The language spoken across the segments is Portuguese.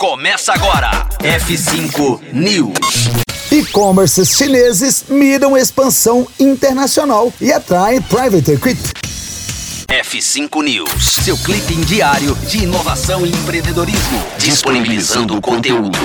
Começa agora. F5 News. E-commerces chineses miram expansão internacional e atraem private equity. F5 News, seu clipe diário de inovação e empreendedorismo, disponibilizando o conteúdo.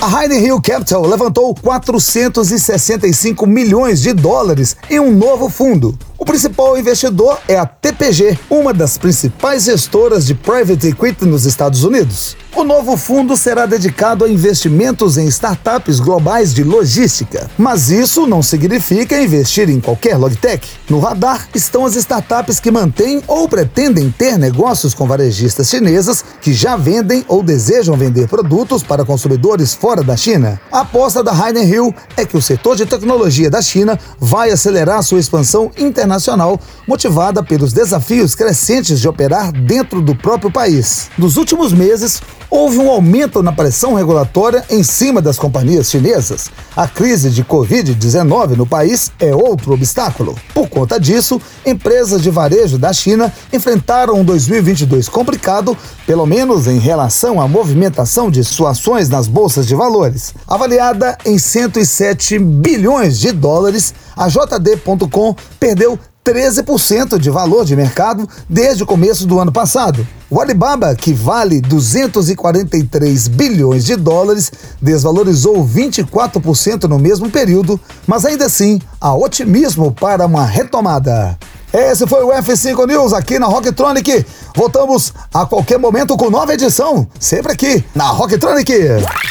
A Hidden Hill Capital levantou 465 milhões de dólares em um novo fundo. O principal investidor é a TPG, uma das principais gestoras de private equity nos Estados Unidos. O novo fundo será dedicado a investimentos em startups globais de logística. Mas isso não significa investir em qualquer logtech. No radar estão as startups que mantêm ou pretendem ter negócios com varejistas chinesas que já vendem ou desejam vender produtos para consumidores fora da China. A aposta da Hidden Hill é que o setor de tecnologia da China vai acelerar sua expansão internacional, motivada pelos desafios crescentes de operar dentro do próprio país. Nos últimos meses, houve um aumento na pressão regulatória em cima das companhias chinesas. A crise de Covid-19 no país é outro obstáculo. Por conta disso, empresas de varejo da China enfrentaram um 2022 complicado, pelo menos em relação à movimentação de suas ações nas bolsas de valores. Avaliada em 107 bilhões de dólares, a JD.com perdeu 13% de valor de mercado desde o começo do ano passado. O Alibaba, que vale 243 bilhões de dólares, desvalorizou 24% no mesmo período, mas ainda assim há otimismo para uma retomada. Esse foi o F5 News aqui na Rocktronic. Voltamos a qualquer momento com nova edição, sempre aqui na Rocktronic.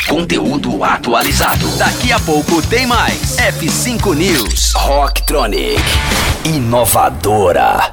Conteúdo atualizado. Daqui a pouco tem mais. F5 News. Rocktronic. Inovadora.